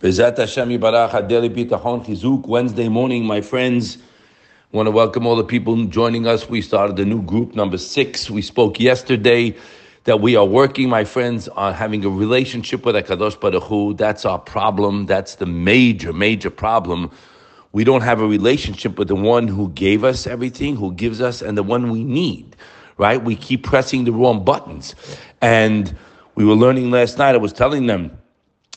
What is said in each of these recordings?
Wednesday morning, my friends. Want to welcome all the people joining us. We started a new group, number six. We spoke yesterday that we are working, my friends, on having a relationship with Hakadosh Baruch Hu. That's our problem. That's the major, major problem. We don't have a relationship with the one who gave us everything, who gives us, and the one we need. Right? We keep pressing the wrong buttons, and we were learning last night. I was telling them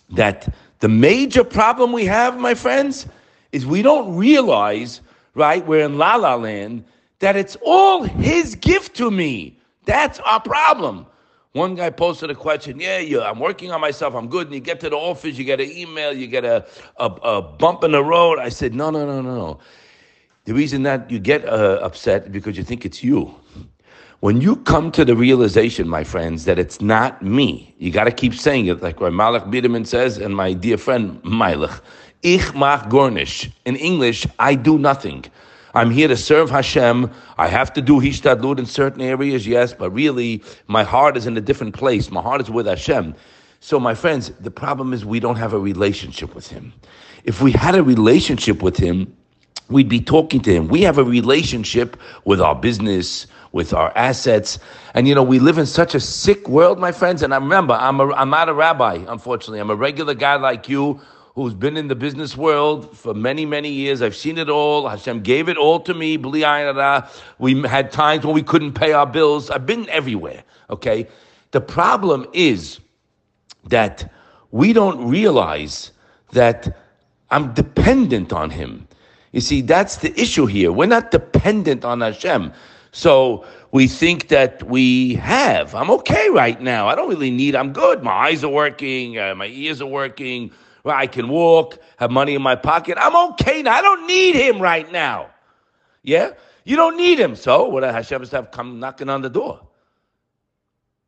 that the major problem we have, my friends, is we don't realize, right, we're in La La Land, that it's all His gift to me. That's our problem. One guy posted a question, yeah, yeah, I'm working on myself, I'm good. And you get to the office, you get an email, you get a, a, a bump in the road. I said, no, no, no, no, no. The reason that you get uh, upset because you think it's you. When you come to the realization, my friends, that it's not me, you got to keep saying it, like what Meilech Biderman says, and my dear friend Meilech, Ich mach gornish. In English, I do nothing. I'm here to serve Hashem. I have to do Hishtadlut in certain areas, yes, but really, my heart is in a different place. My heart is with Hashem. So, my friends, the problem is we don't have a relationship with Him. If we had a relationship with Him, we'd be talking to Him. We have a relationship with our business, with our assets. And you know, we live in such a sick world, my friends. And I remember, I'm, a, I'm not a rabbi, unfortunately. I'm a regular guy like you who's been in the business world for many, many years. I've seen it all. Hashem gave it all to me. We had times when we couldn't pay our bills. I've been everywhere, okay? The problem is that we don't realize that I'm dependent on Him. You see, that's the issue here. We're not dependent on Hashem. So we think that we have. I'm okay right now. I don't really need. I'm good. My eyes are working. Uh, my ears are working. I can walk. Have money in my pocket. I'm okay now. I don't need him right now. Yeah, you don't need him. So what does Hashem have come knocking on the door?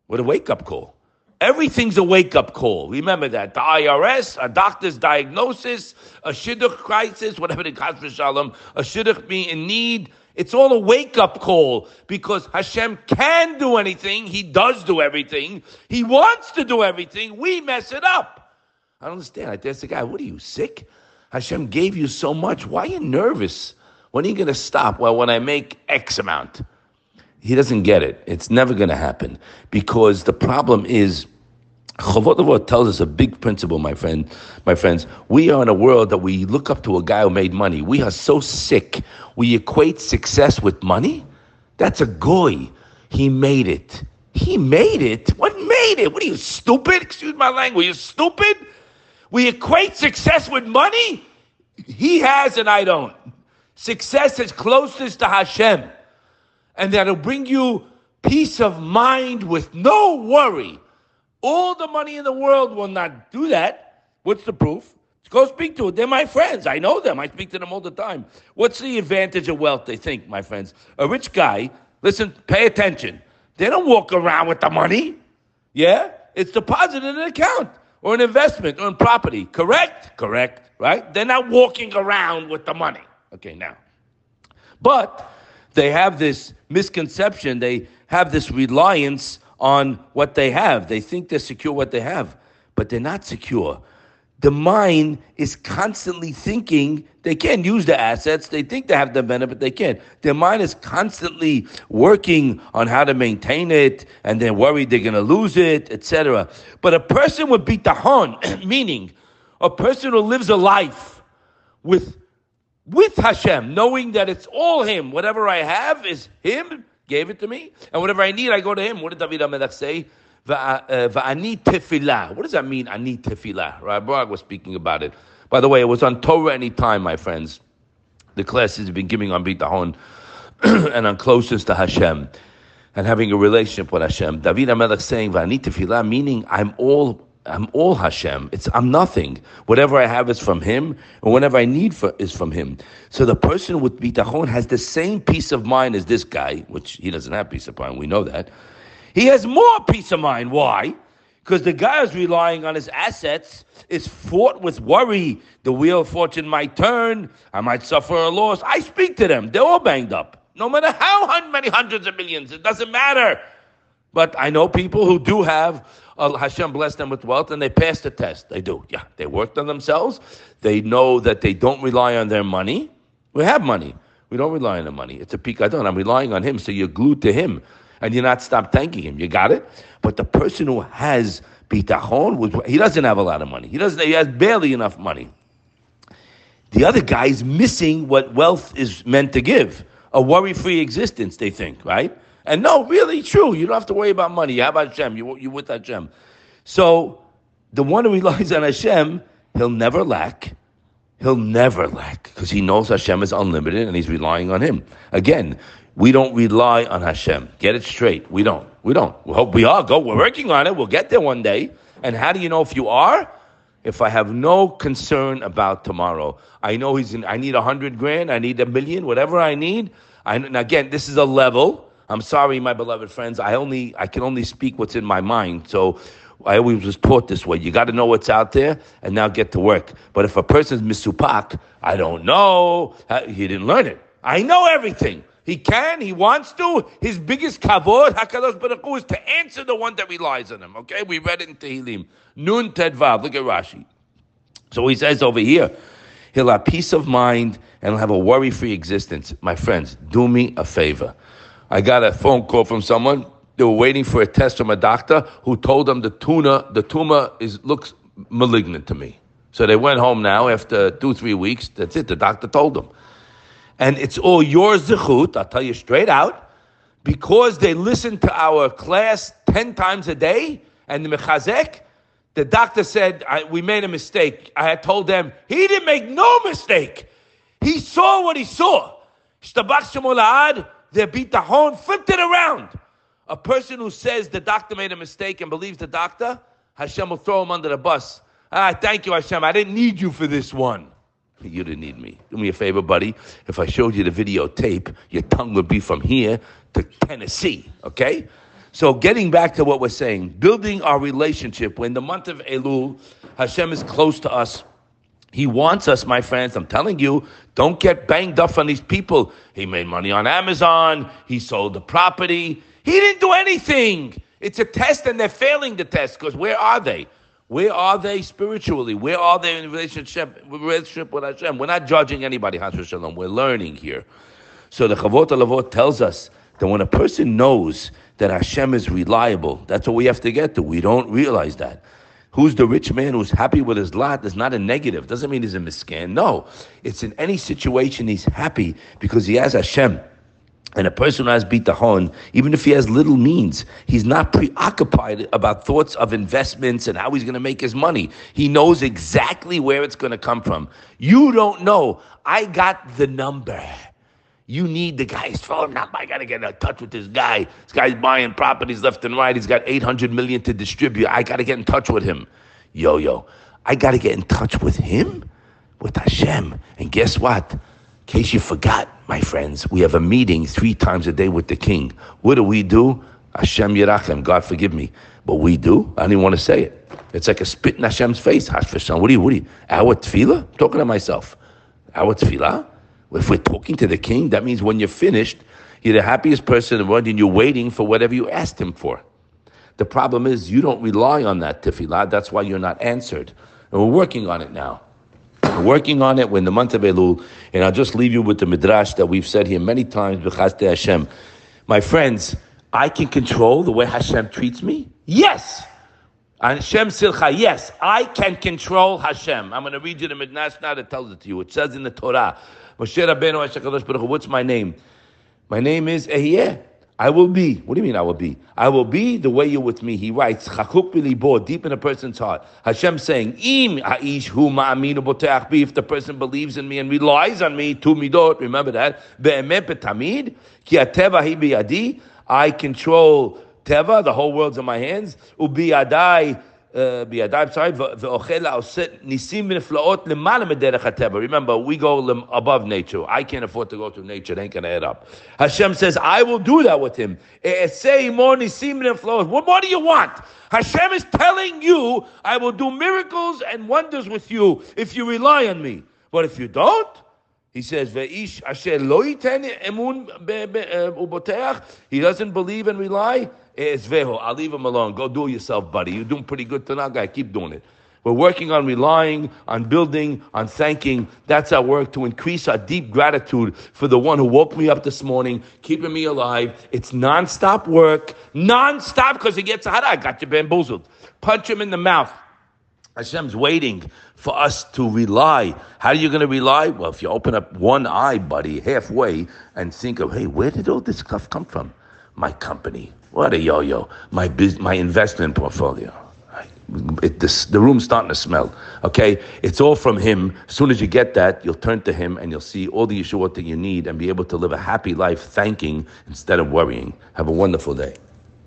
What a wake up call. Everything's a wake up call. Remember that. The IRS, a doctor's diagnosis, a shidduch crisis, whatever the calls shalom, a shidduch being in need, it's all a wake up call because Hashem can do anything. He does do everything. He wants to do everything. We mess it up. I don't understand. I asked the guy, What are you, sick? Hashem gave you so much. Why are you nervous? When are you going to stop? Well, when I make X amount. He doesn't get it. It's never going to happen because the problem is Chovot tells us a big principle, my friend, my friends. We are in a world that we look up to a guy who made money. We are so sick. We equate success with money. That's a goy. He made it. He made it. What made it? What are you stupid? Excuse my language. You stupid? We equate success with money. He has and I don't. Success is closest to Hashem, and that'll bring you peace of mind with no worry. All the money in the world will not do that. What's the proof? Go speak to it. They're my friends. I know them. I speak to them all the time. What's the advantage of wealth, they think, my friends? A rich guy, listen, pay attention. They don't walk around with the money. Yeah? It's deposited in an account or an investment or in property. Correct? Correct. Right? They're not walking around with the money. Okay, now. But they have this misconception, they have this reliance on what they have. They think they're secure what they have, but they're not secure. The mind is constantly thinking they can't use the assets. They think they have the benefit, they can't. Their mind is constantly working on how to maintain it, and they're worried they're going to lose it, etc. But a person with bitahon, meaning a person who lives a life with with Hashem, knowing that it's all Him. Whatever I have is Him gave it to me, and whatever I need, I go to Him. What did David Hamelech say? Va'ani uh, tefillah. What does that mean? Ani tefillah. Rabbi Barak was speaking about it. By the way, it was on Torah Anytime, my friends. The classes have been giving on Bitahon and on closest to Hashem and having a relationship with Hashem. David Hamelech saying Va'ani tefillah, meaning I'm all I'm all Hashem. It's I'm nothing. Whatever I have is from Him, and whatever I need for, is from Him. So the person with bitachon has the same peace of mind as this guy, which he doesn't have peace of mind. We know that. He has more peace of mind. Why? Because the guy is relying on his assets is fought with worry. The wheel of fortune might turn. I might suffer a loss. I speak to them. They're all banged up. No matter how many hundreds of millions, it doesn't matter. But I know people who do have uh, Hashem bless them with wealth and they pass the test. They do. Yeah, they worked on themselves. They know that they don't rely on their money. We have money. We don't rely on the money. It's a pikadon. I'm relying on him, so you're glued to him, and you're not stop thanking him. You got it. But the person who has bitachon, he doesn't have a lot of money. He doesn't. He has barely enough money. The other guy is missing what wealth is meant to give a worry free existence, they think, right? And no, really true. You don't have to worry about money. How about Hashem? You, you with Hashem. So the one who relies on Hashem, he'll never lack. He'll never lack because he knows Hashem is unlimited and he's relying on him. Again, we don't rely on Hashem. Get it straight. We don't. We don't. We hope we are. Go. We're working on it. We'll get there one day. And how do you know if you are? If I have no concern about tomorrow, I know he's in. I need a hundred grand. I need a million. Whatever I need. I, and again, this is a level. I'm sorry, my beloved friends. I only I can only speak what's in my mind. So I always was taught this way. You got to know what's out there and now get to work. But if a person's misupak, I don't know. He didn't learn it. I know everything. He can, he wants to. His biggest kavod, Hakadosh Baruch is to answer the one that relies on him. Okay, we read it in Tehillim. Nun Tedvav. Look at Rashi. So he says over here, he'll have peace of mind and have a worry-free existence. My friends, do me a favor. I got a phone call from someone. They were waiting for a test from a doctor who told them the tuna, the tumor is looks malignant to me. So they went home now after two, three weeks. That's it. The doctor told them. And it's all your zechut, I'll tell you straight out, because they listened to our class 10 times a day and the mechazek, the doctor said, we made a mistake. I had told them, he didn't make no mistake. He saw what he saw. Their bitahon flipped it around. A person who says the doctor made a mistake and believes the doctor, Hashem will throw him under the bus. Ah, thank you, Hashem. I didn't need you for this one. You didn't need me. Do me a favor, buddy. If I showed you the videotape, your tongue would be from here to Tennessee. Okay? So getting back to what we're saying, building our relationship when the month of Elul, Hashem is close to us. He wants us, my friends. I'm telling you, don't get banged up on these people. He made money on Amazon. He sold the property. He didn't do anything. It's a test and they're failing the test because where are they? Where are they spiritually? Where are they in relationship, relationship with Hashem? We're not judging anybody, Shalom. We're learning here. So the Chovot HaLevavot tells us that when a person knows that Hashem is reliable, that's what we have to get to. We don't realize that. Who's the rich man who's happy with his lot is not a negative. Doesn't mean he's a miscan. No, it's in any situation he's happy because he has Hashem. And a person who has bitachon, even if he has little means, he's not preoccupied about thoughts of investments and how he's going to make his money. He knows exactly where it's going to come from. You don't know. I got the number. You need the guy's phone number. I got to get in touch with this guy. This guy's buying properties left and right. He's got 800 million to distribute. I got to get in touch with him. Yo, yo, I got to get in touch with him, with Hashem. And guess what? In case you forgot, my friends, we have a meeting three times a day with the king. What do we do? Hashem Yerachem, God forgive me. But we do. I don't want to say it. It's like a spit in Hashem's face. Chas v'shalom. What do you, what do you, our tefillah? I'm talking to myself. Our tefillah? If we're talking to the king, that means when you're finished, you're the happiest person in the world and you're waiting for whatever you asked him for. The problem is you don't rely on that tefillah. That's why you're not answered. And we're working on it now. We're working on it when the month of Elul. And I'll just leave you with the midrash that we've said here many times, Hashem. My friends, I can control the way Hashem treats me? Yes. And Hashem Silcha, yes, I can control Hashem. I'm going to read you the midrash now that tells it to you. It says in the Torah, Moshe Rabbeinu HaShakadosh what's my name? My name is Ehyeh. I will be. What do you mean I will be? I will be the way you're with me. He writes, deep in a person's heart. Hashem saying, Im ha'ish hu ma'aminu boteach bi, if the person believes in me and relies on me, tu midot, remember that, be'emet betamid, ki ateva hi biyadi, I control teva, the whole world's in my hands. Ubi adai, uh, biadai, sorry, ve'ochel ha'oset nisim v'neflaot lemala mederech ha'teva. Remember, we go above nature. I can't afford to go to nature. It ain't going to add up. Hashem says, I will do that with him. Say more nisim v'neflaot. What more do you want? Hashem is telling you, I will do miracles and wonders with you if you rely on me. But if you don't, he says, uh, He doesn't believe and rely. Esveho, I'll leave him alone. Go do it yourself, buddy. You're doing pretty good tonight, guy. Keep doing it. We're working on relying, on building, on thanking. That's our work to increase our deep gratitude for the one who woke me up this morning, keeping me alive. It's nonstop work, nonstop because he gets out. I got you bamboozled. Punch him in the mouth. Hashem's waiting for us to rely. How are you going to rely? Well, if you open up one eye, buddy, halfway, and think of, hey, where did all this stuff come from? My company. What a yo-yo. My biz- my investment portfolio it, this, the room's starting to smell. Okay, it's all from Him. As soon as you get that, you'll turn to Him and you'll see all the Yeshua that you need and be able to live a happy life, thanking instead of worrying. Have a wonderful day.